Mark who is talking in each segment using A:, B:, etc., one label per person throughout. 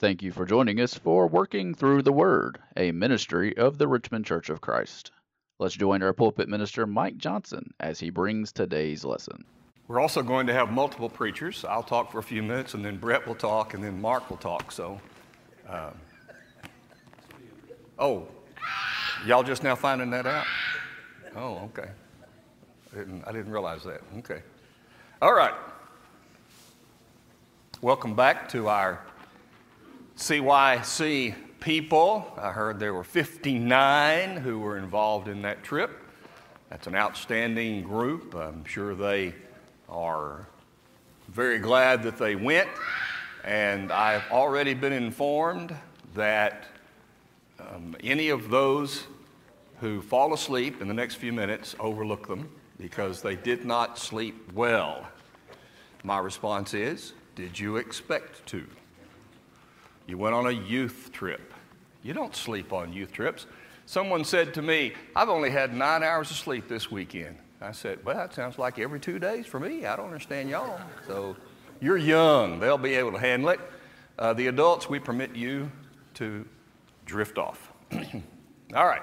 A: Thank you for joining us for Working Through the Word, a ministry of the Richmond Church of Christ. Let's join our pulpit minister, Mike Johnson, as he brings today's lesson.
B: We're also going to have multiple preachers. I'll talk for a few minutes, and then Brett will talk, and then Mark will talk. So, uh, oh, y'all just now finding that out? Oh, okay. I didn't, I didn't realize that. Okay. All right. Welcome back to our CYC people. I heard there were 59 who were involved in that trip. That's an outstanding group. I'm sure they are very glad that they went. And I've already been informed that um, any of those who fall asleep in the next few minutes overlook them because they did not sleep well. My response is Did you expect to? You went on a youth trip. You don't sleep on youth trips. Someone said to me, I've only had nine hours of sleep this weekend. I said, Well, that sounds like every two days for me. I don't understand y'all. So you're young, they'll be able to handle it. Uh, the adults, we permit you to drift off. All right.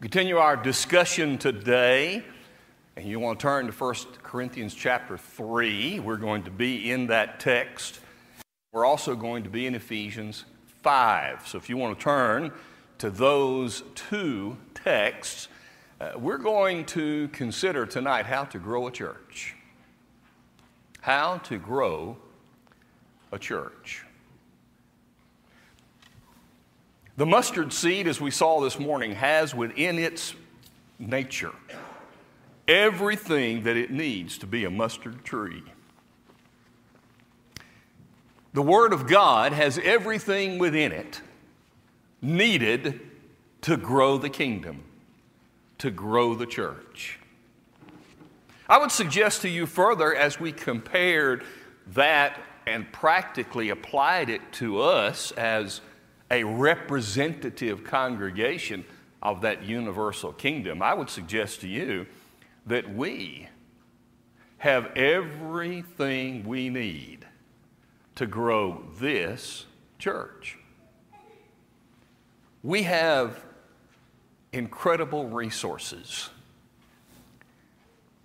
B: Continue our discussion today. And you want to turn to 1 Corinthians chapter 3. We're going to be in that text. We're also going to be in Ephesians 5. So if you want to turn to those two texts, uh, we're going to consider tonight how to grow a church. How to grow a church. The mustard seed, as we saw this morning, has within its nature everything that it needs to be a mustard tree. The Word of God has everything within it needed to grow the kingdom, to grow the church. I would suggest to you further as we compared that and practically applied it to us as a representative congregation of that universal kingdom, I would suggest to you that we have everything we need to grow this church. We have incredible resources.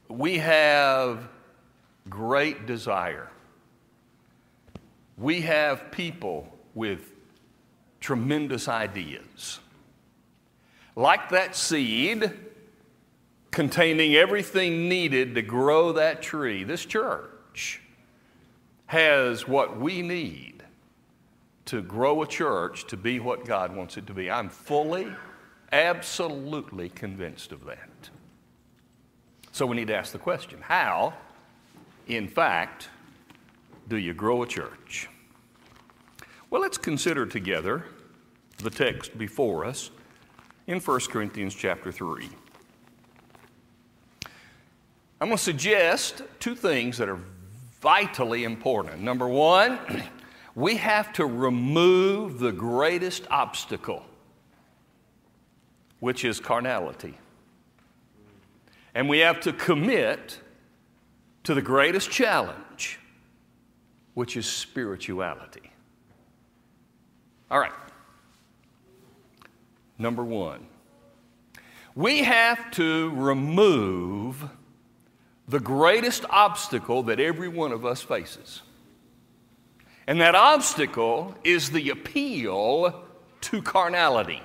B: We have great desire. We have people with tremendous ideas. Like that seed containing everything needed to grow that tree, this church has what we need to grow a church to be what God wants it to be. I'm fully, absolutely convinced of that. So we need to ask the question how, in fact, do you grow a church? Well, let's consider together the text before us in 1 Corinthians chapter 3. I'm going to suggest two things that are vitally important. Number one, we have to remove the greatest obstacle, which is carnality. And we have to commit to the greatest challenge, which is spirituality. All right. Number one, we have to remove the greatest obstacle that every one of us faces. And that obstacle is the appeal to carnality.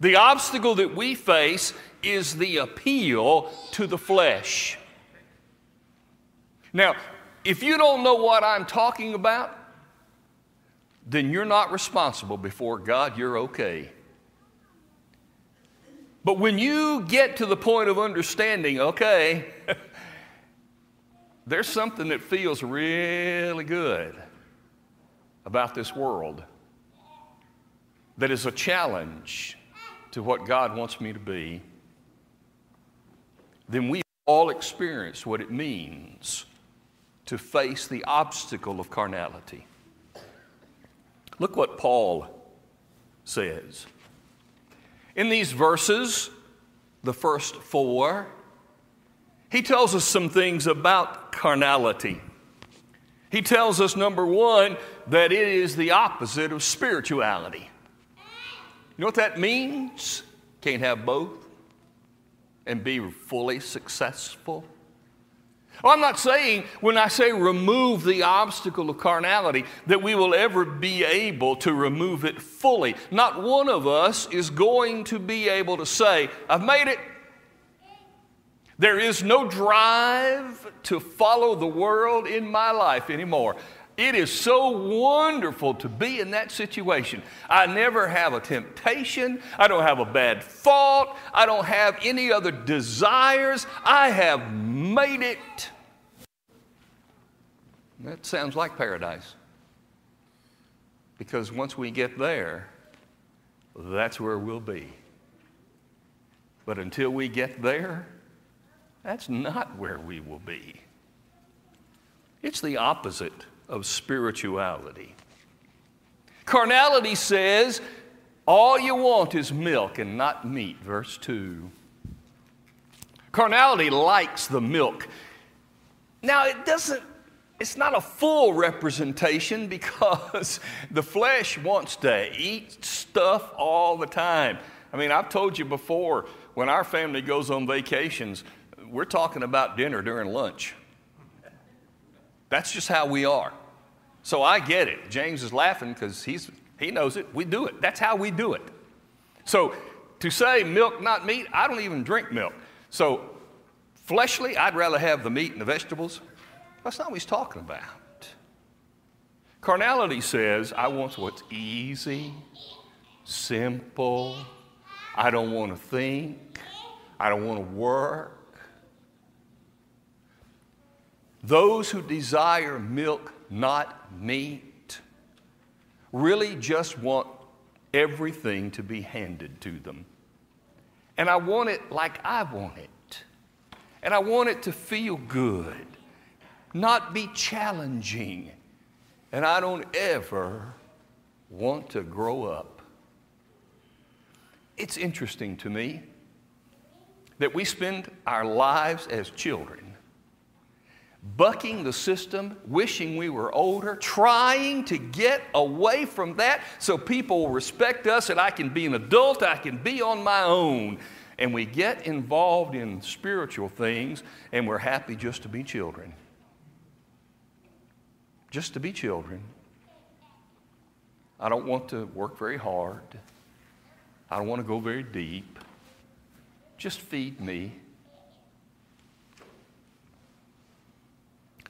B: The obstacle that we face is the appeal to the flesh. Now, if you don't know what I'm talking about, then you're not responsible before God, you're okay. But when you get to the point of understanding, okay, there's something that feels really good about this world that is a challenge to what God wants me to be, then we all experience what it means to face the obstacle of carnality. Look what Paul says. In these verses, the first four, he tells us some things about carnality. He tells us, number one, that it is the opposite of spirituality. You know what that means? Can't have both and be fully successful. Well, I'm not saying when I say remove the obstacle of carnality that we will ever be able to remove it fully. Not one of us is going to be able to say, I've made it. There is no drive to follow the world in my life anymore. It is so wonderful to be in that situation. I never have a temptation. I don't have a bad thought. I don't have any other desires. I have made it. That sounds like paradise. Because once we get there, that's where we'll be. But until we get there, that's not where we will be. It's the opposite of spirituality. Carnality says, all you want is milk and not meat, verse 2. Carnality likes the milk. Now, it doesn't, it's not a full representation because the flesh wants to eat stuff all the time. I mean, I've told you before, when our family goes on vacations, we're talking about dinner during lunch. That's just how we are. So I get it. James is laughing because he's he knows it. We do it. That's how we do it. So to say milk, not meat, I don't even drink milk. So fleshly, I'd rather have the meat and the vegetables. That's not what he's talking about. Carnality says, I want what's easy, simple. I don't want to think. I don't want to work. Those who desire milk, not meat, really just want everything to be handed to them. And I want it like I want it. And I want it to feel good, not be challenging. And I don't ever want to grow up. It's interesting to me that we spend our lives as children bucking the system, wishing we were older, trying to get away from that so people will respect us and I can be an adult, I can be on my own. And we get involved in spiritual things and we're happy just to be children. Just to be children. I don't want to work very hard. I don't want to go very deep. Just feed me.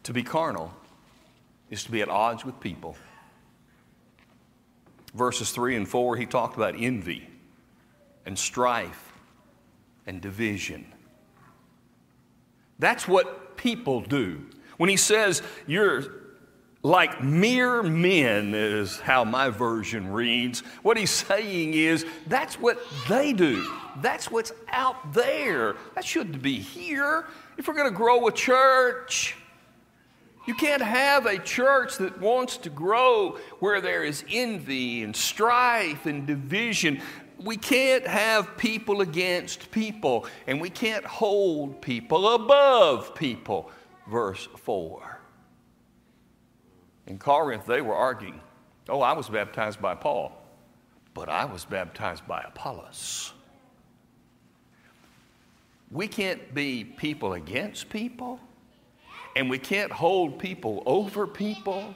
B: To be carnal is to be at odds with people. Verses 3 and 4, he talked about envy and strife and division. That's what people do. When he says you're like mere men, is how my version reads, what he's saying is that's what they do. That's what's out there. That shouldn't be here. If we're going to grow a church, you can't have a church that wants to grow where there is envy and strife and division. We can't have people against people, and we can't hold people above people. Verse 4. In Corinth, they were arguing, Oh, I was baptized by Paul, but I was baptized by Apollos. We can't be people against people and we can't hold people over people.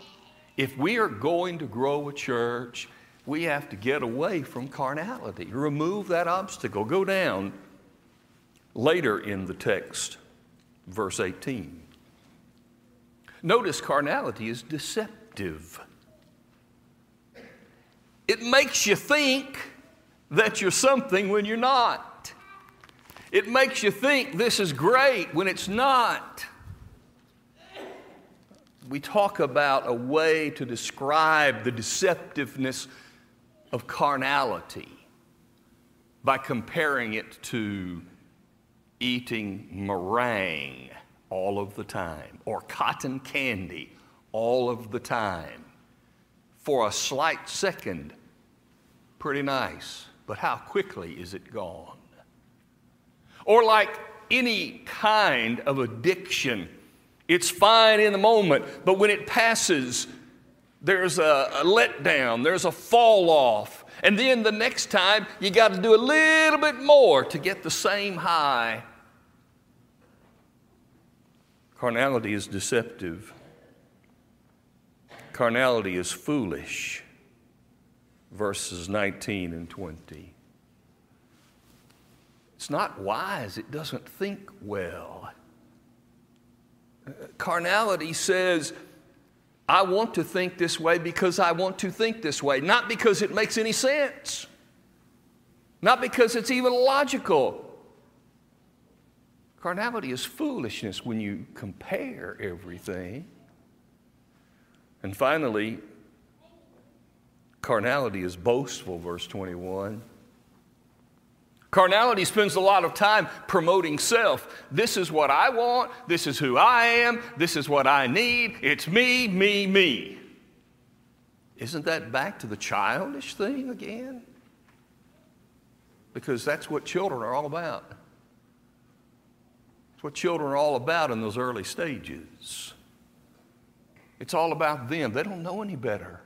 B: If we are going to grow a church, we have to get away from carnality, remove that obstacle, go down later in the text, verse 18. Notice carnality is deceptive. It makes you think that you're something when you're not. It makes you think this is great when it's not we talk about a way to describe the deceptiveness of carnality by comparing it to eating meringue all of the time or cotton candy all of the time. For a slight second, pretty nice, but how quickly is it gone? Or like any kind of addiction It's fine in the moment, but when it passes, there's a, a letdown, there's a fall off. And then the next time, you got to do a little bit more to get the same high. Carnality is deceptive. Carnality is foolish. Verses 19 and 20. It's not wise, it doesn't think well. Carnality says, I want to think this way because I want to think this way, not because it makes any sense, not because it's even logical. Carnality is foolishness when you compare everything. And finally, carnality is boastful, verse 21. Carnality spends a lot of time promoting self. This is what I want. This is who I am. This is what I need. It's me, me, me. Isn't that back to the childish thing again? Because that's what children are all about. It's what children are all about in those early stages. It's all about them. They don't know any better.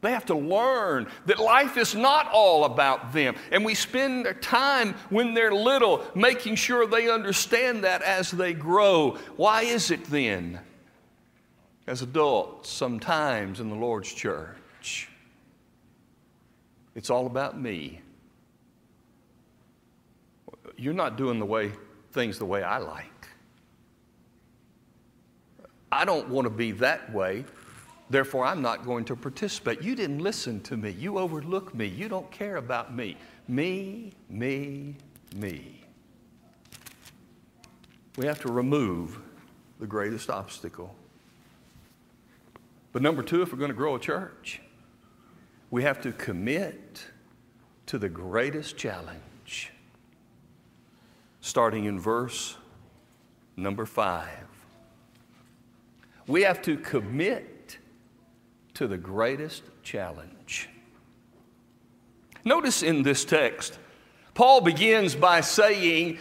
B: They have to learn that life is not all about them. And we spend their time when they're little making sure they understand that as they grow. Why is it then, as adults, sometimes in the Lord's church, it's all about me? You're not doing the way things the way I like. I don't want to be that way. Therefore, I'm not going to participate. You didn't listen to me. You overlook me. You don't care about me. Me, me, me. We have to remove the greatest obstacle. But number two, if we're going to grow a church, we have to commit to the greatest challenge. Starting in verse number five. We have to commit to the greatest challenge. Notice in this text, Paul begins by saying,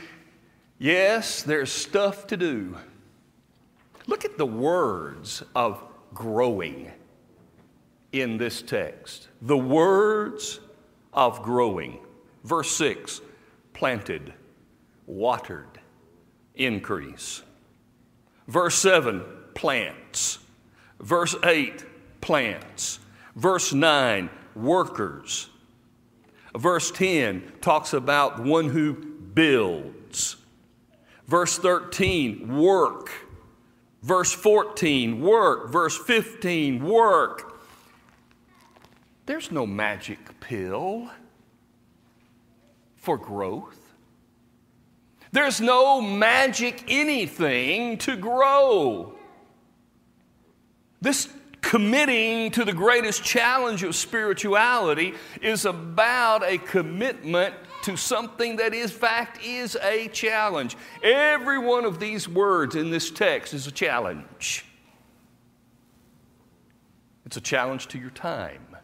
B: Yes, there's stuff to do. Look at the words of growing in this text. The words of growing. Verse 6 planted, watered, increase. Verse 7 plants. Verse 8 plants. Verse 9, workers. Verse 10 talks about one who builds. Verse 13, work. Verse 14, work. Verse 15, work. There's no magic pill for growth. There's no magic anything to grow. This committing to the greatest challenge of spirituality is about a commitment to something that in fact is a challenge. Every one of these words in this text is a challenge. It's a challenge to your time.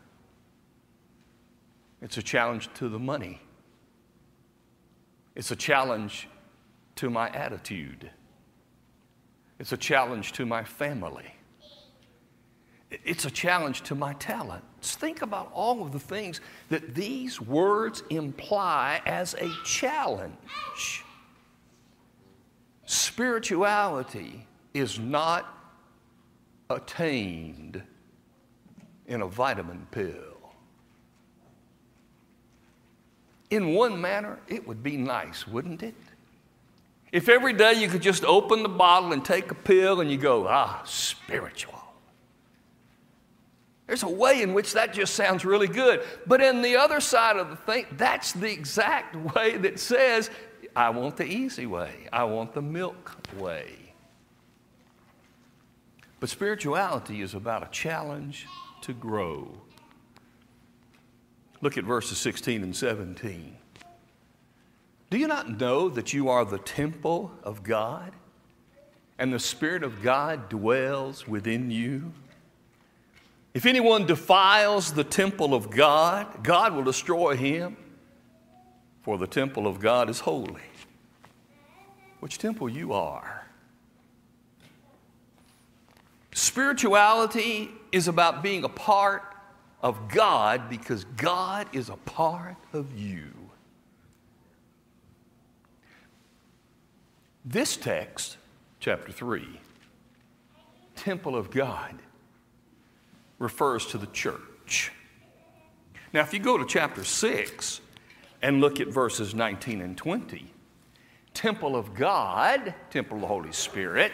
B: It's a challenge to the money. It's a challenge to my attitude. It's a challenge to my family. It's a challenge to my talents. Think about all of the things that these words imply as a challenge. Spirituality is not attained in a vitamin pill. In one manner, it would be nice, wouldn't it? If every day you could just open the bottle and take a pill and you go, ah, spiritual. There's a way in which that just sounds really good. But in the other side of the thing, that's the exact way that says, I want the easy way, I want the milk way. But spirituality is about a challenge to grow. Look at verses 16 and 17. Do you not know that you are the temple of God and the Spirit of God dwells within you? If anyone defiles the temple of God, God will destroy him, for the temple of God is holy. Which temple you are? Spirituality is about being a part of God because God is a part of you. This text, chapter 3, temple of God, refers to the church. Now, if you go to chapter 6 and look at verses 19 and 20, temple of God, temple of the Holy Spirit,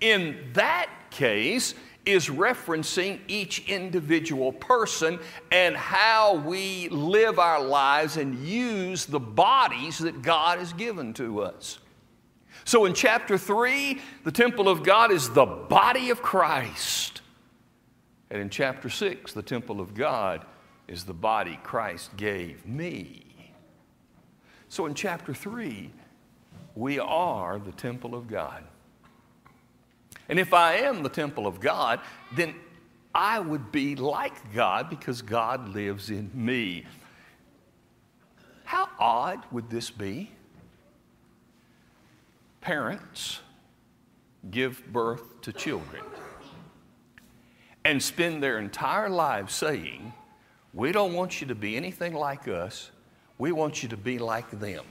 B: in that case is referencing each individual person and how we live our lives and use the bodies that God has given to us. So in chapter 3, the temple of God is the body of Christ. And in chapter 6, the temple of God is the body Christ gave me. So in chapter 3, we are the temple of God. And if I am the temple of God, then I would be like God because God lives in me. How odd would this be? Parents give birth to children and spend their entire lives saying, We don't want you to be anything like us, we want you to be like them.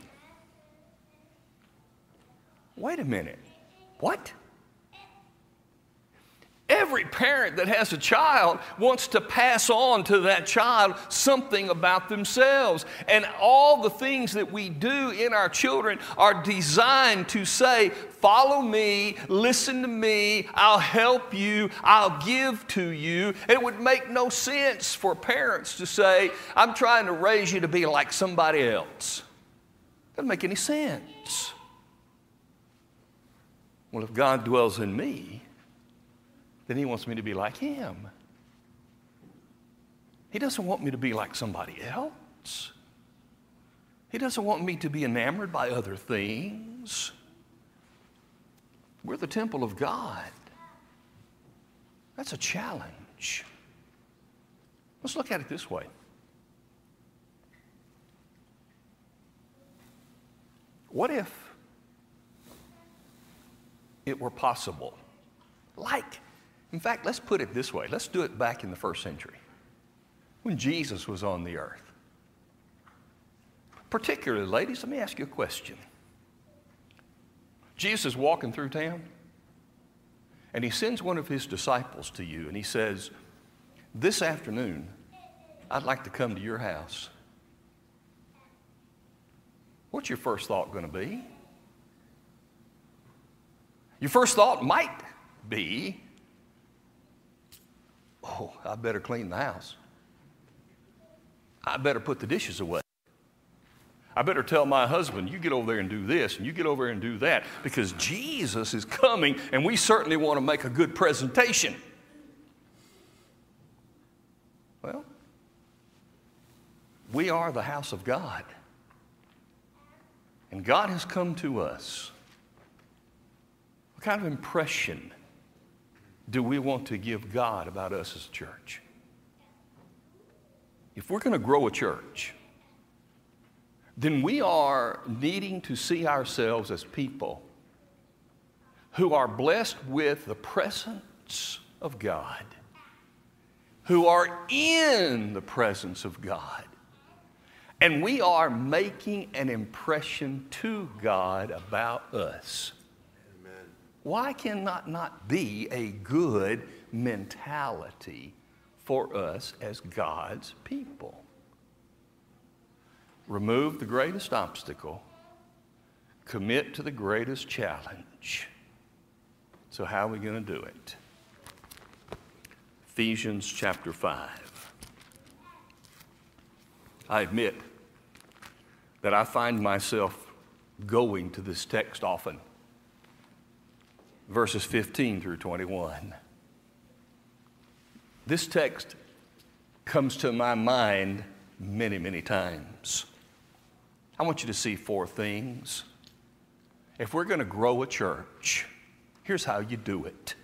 B: Wait a minute. What? Every parent that has a child wants to pass on to that child something about themselves. And all the things that we do in our children are designed to say, Follow me, listen to me, I'll help you, I'll give to you. It would make no sense for parents to say, I'm trying to raise you to be like somebody else. Doesn't make any sense. Well, if God dwells in me, then He wants me to be like Him. He doesn't want me to be like somebody else. He doesn't want me to be enamored by other things. We're the temple of God. That's a challenge. Let's look at it this way. What if it were possible, like in fact, let's put it this way let's do it back in the first century when Jesus was on the earth. Particularly, ladies, let me ask you a question. Jesus is walking through town, and he sends one of his disciples to you, and he says, This afternoon, I'd like to come to your house. What's your first thought going to be? Your first thought might be, oh, I better clean the house. I better put the dishes away. I better tell my husband, you get over there and do this, and you get over there and do that, because Jesus is coming, and we certainly want to make a good presentation. Well, we are the house of God. And God has come to us. What kind of impression do we want to give God about us as a church? If we're going to grow a church, then we are needing to see ourselves as people who are blessed with the presence of God, who are in the presence of God. And we are making an impression to God about us. Why can that not be a good mentality for us as God's people? Remove the greatest obstacle, commit to the greatest challenge. So, how are we going to do it? Ephesians chapter 5. I admit that I find myself going to this text often verses 15 through 21. This text comes to my mind many, many times. I want you to see four things. If we're going to grow a church, here's how you do it.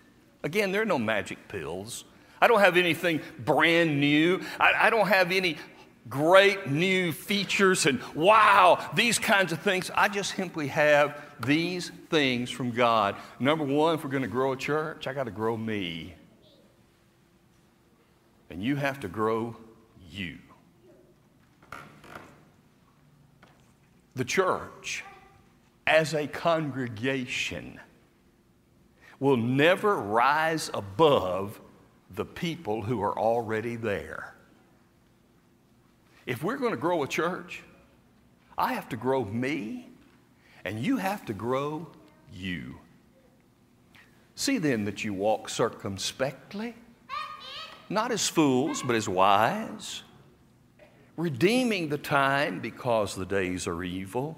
B: Again, there are no magic pills. I don't have anything brand new. I, I don't have any great new features and wow, these kinds of things. I just simply have these things from God. Number one, if we're going to grow a church, I got to grow me. And you have to grow you. The church, as a congregation, will never rise above the people who are already there. If we're going to grow a church, I have to grow me, and you have to grow you. See then that you walk circumspectly, not as fools, but as wise, redeeming the time because the days are evil.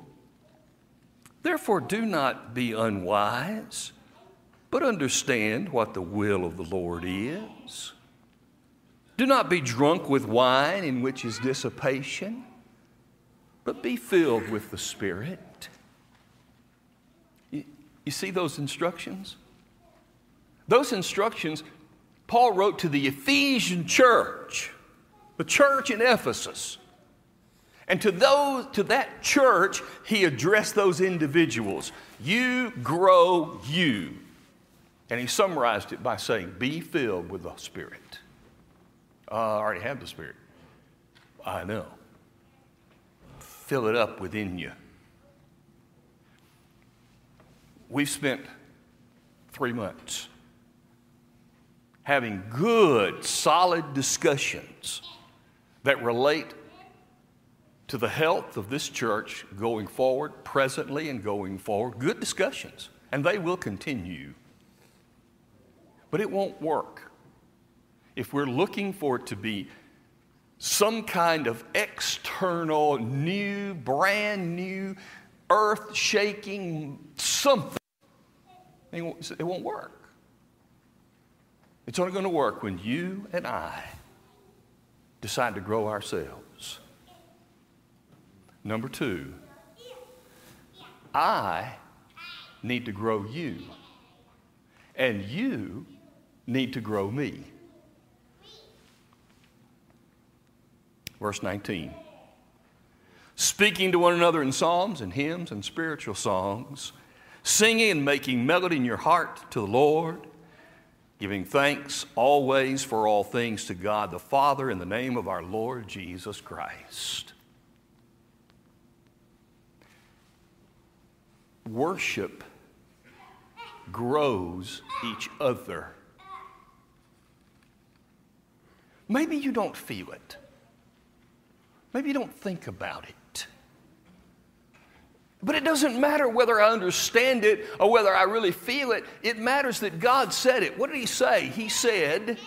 B: Therefore, do not be unwise but understand what the will of the Lord is. Do not be drunk with wine, in which is dissipation, but be filled with the Spirit. You, you see those instructions? Those instructions Paul wrote to the Ephesian church, the church in Ephesus. And to those to that church, he addressed those individuals. You grow you. And he summarized it by saying, Be filled with the Spirit. Uh, I already have the Spirit. I know. Fill it up within you. We've spent three months having good, solid discussions that relate to the health of this church going forward, presently and going forward. Good discussions, and they will continue. But it won't work. If we're looking for it to be some kind of external, new, brand new, earth shaking something, it won't work. It's only going to work when you and I decide to grow ourselves. Number two, I need to grow you, and you need to grow me. Verse 19. Speaking to one another in psalms and hymns and spiritual songs, singing and making melody in your heart to the Lord, giving thanks always for all things to God the Father in the name of our Lord Jesus Christ. Worship grows each other. Maybe you don't feel it. Maybe you don't think about it. But it doesn't matter whether I understand it or whether I really feel it. It matters that God said it. What did He say? He said,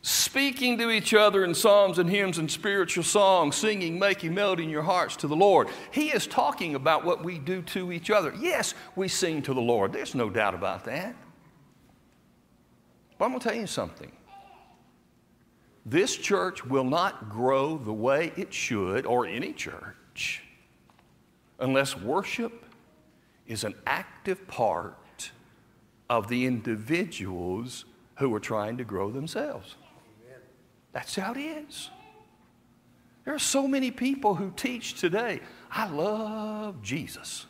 B: speaking to each other in psalms and hymns and spiritual songs, singing, making melody in your hearts to the Lord. He is talking about what we do to each other. Yes, we sing to the Lord. There's no doubt about that. But I'm going to tell you something. This church will not grow the way it should, or any church, unless worship is an active part of the individuals who are trying to grow themselves. That's how it is. There are so many people who teach today, I love Jesus,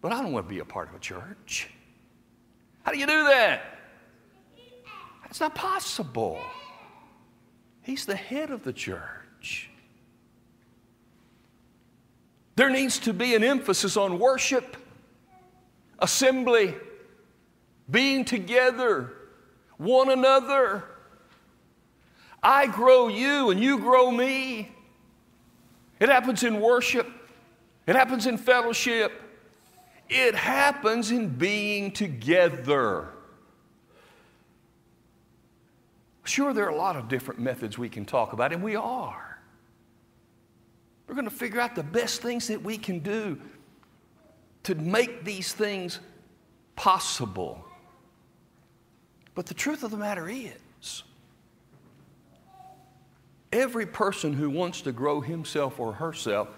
B: but I don't want to be a part of a church. How do you do that? It's not possible. He's the head of the church. There needs to be an emphasis on worship, assembly, being together, one another. I grow you and you grow me. It happens in worship, it happens in fellowship, it happens in being together. Sure, there are a lot of different methods we can talk about, and we are. We're going to figure out the best things that we can do to make these things possible. But the truth of the matter is, every person who wants to grow himself or herself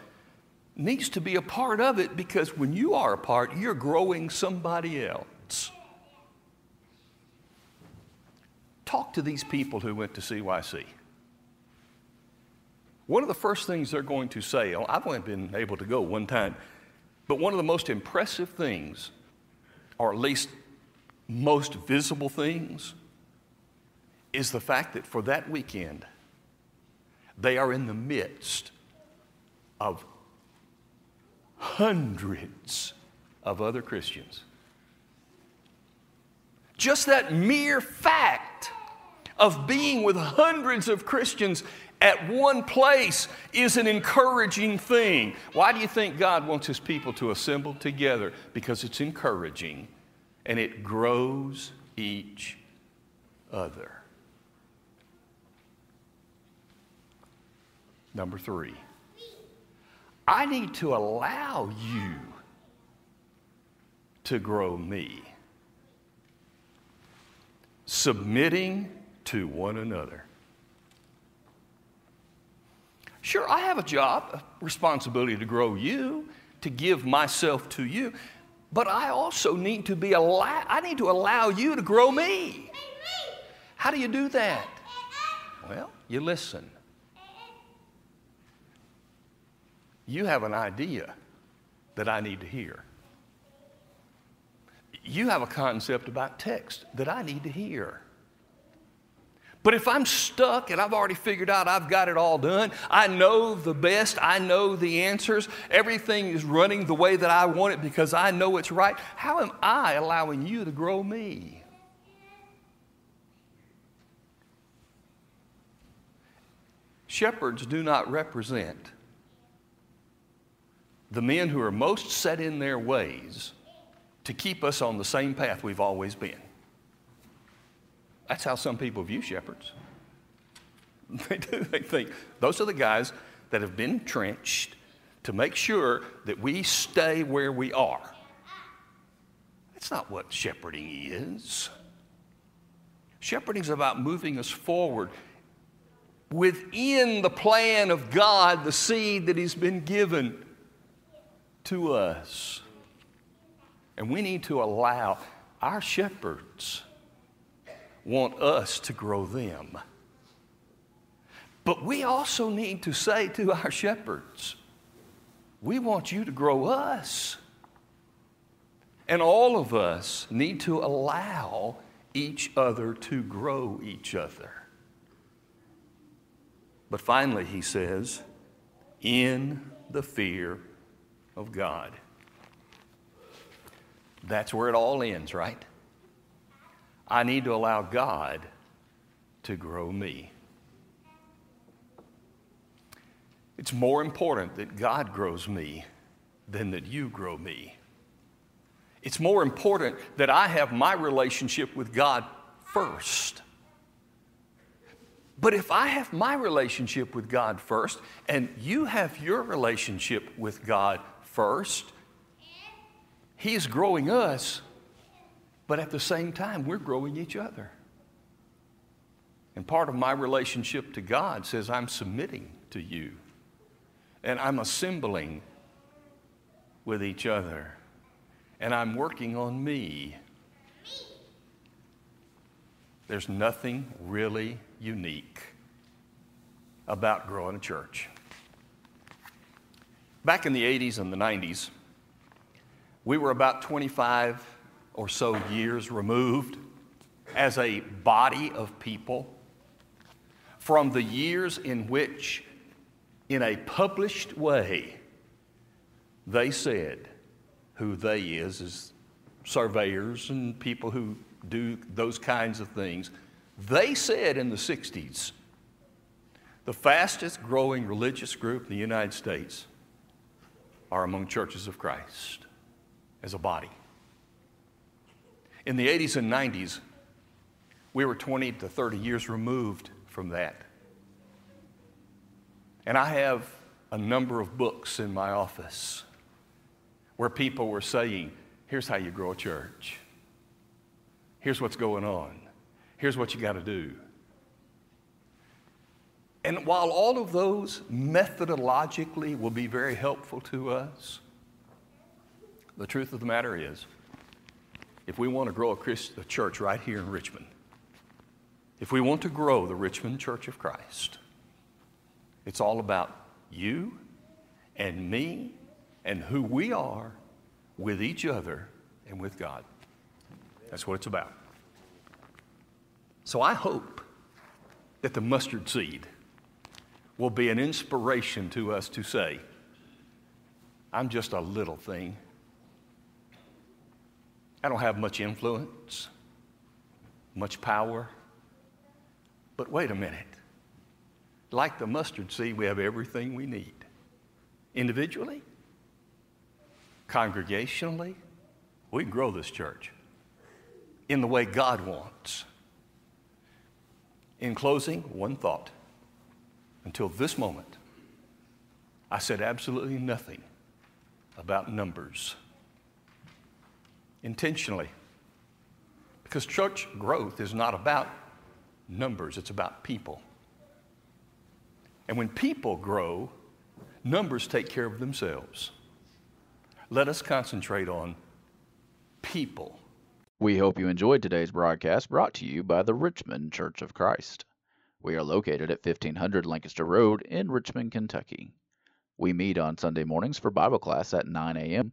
B: needs to be a part of it because when you are a part, you're growing somebody else. Talk to these people who went to CYC. one of the first things they're going to say, oh, I've only been able to go one time, but one of the most impressive things, or at least most visible things, is the fact that for that weekend, they are in the midst of hundreds of other Christians. Just that mere fact of being with hundreds of Christians at one place is an encouraging thing. Why do you think God wants his people to assemble together? Because it's encouraging and it grows each other. Number three, I need to allow you to grow me. Submitting to one another. Sure, I have a job, a responsibility to grow you, to give myself to you, but I also need to be allow, I need to allow you to grow me. How do you do that? Well, you listen. You have an idea that I need to hear. You have a concept about text that I need to hear. But if I'm stuck and I've already figured out I've got it all done, I know the best, I know the answers, everything is running the way that I want it because I know it's right, how am I allowing you to grow me? Shepherds do not represent the men who are most set in their ways to keep us on the same path we've always been. That's how some people view shepherds. They do. They think those are the guys that have been entrenched to make sure that we stay where we are. That's not what shepherding is. Shepherding is about moving us forward within the plan of God, the seed that He's been given to us. And we need to allow our shepherds want us to grow them. But we also need to say to our shepherds, we want you to grow us. And all of us need to allow each other to grow each other. But finally, he says, in the fear of God. That's where it all ends, right? I need to allow God to grow me. It's more important that God grows me than that you grow me. It's more important that I have my relationship with God first. But if I have my relationship with God first and you have your relationship with God first, He's growing us but at the same time, we're growing each other. And part of my relationship to God says I'm submitting to you. And I'm assembling with each other. And I'm working on me. There's nothing really unique about growing a church. Back in the 80s and the 90s, we were about 25 or so years removed as a body of people from the years in which, in a published way, they said who they is is surveyors and people who do those kinds of things. They said in the 60s, the fastest growing religious group in the United States are among churches of Christ as a body. In the 80s and 90s, we were 20 to 30 years removed from that. And I have a number of books in my office where people were saying, here's how you grow a church. Here's what's going on. Here's what you got to do. And while all of those methodologically will be very helpful to us, the truth of the matter is, if we want to grow a, Christ, a church right here in Richmond, if we want to grow the Richmond Church of Christ, It's all about you and me and who we are with each other and with God. That's what it's about. So I hope that the mustard seed will be an inspiration to us to say, I'm just a little thing. I don't have much influence, much power. But wait a minute. Like the mustard seed, we have everything we need individually, congregationally. We can grow this church in the way God wants. In closing, one thought. Until this moment, I said absolutely nothing about numbers intentionally. Because church growth is not about numbers, it's about people. And when people grow, numbers take care of themselves. Let us concentrate on people.
A: We hope you enjoyed today's broadcast brought to you by the Richmond Church of Christ. We are located at 1500 Lancaster Road in Richmond, Kentucky. We meet on Sunday mornings for Bible class at 9 a.m.,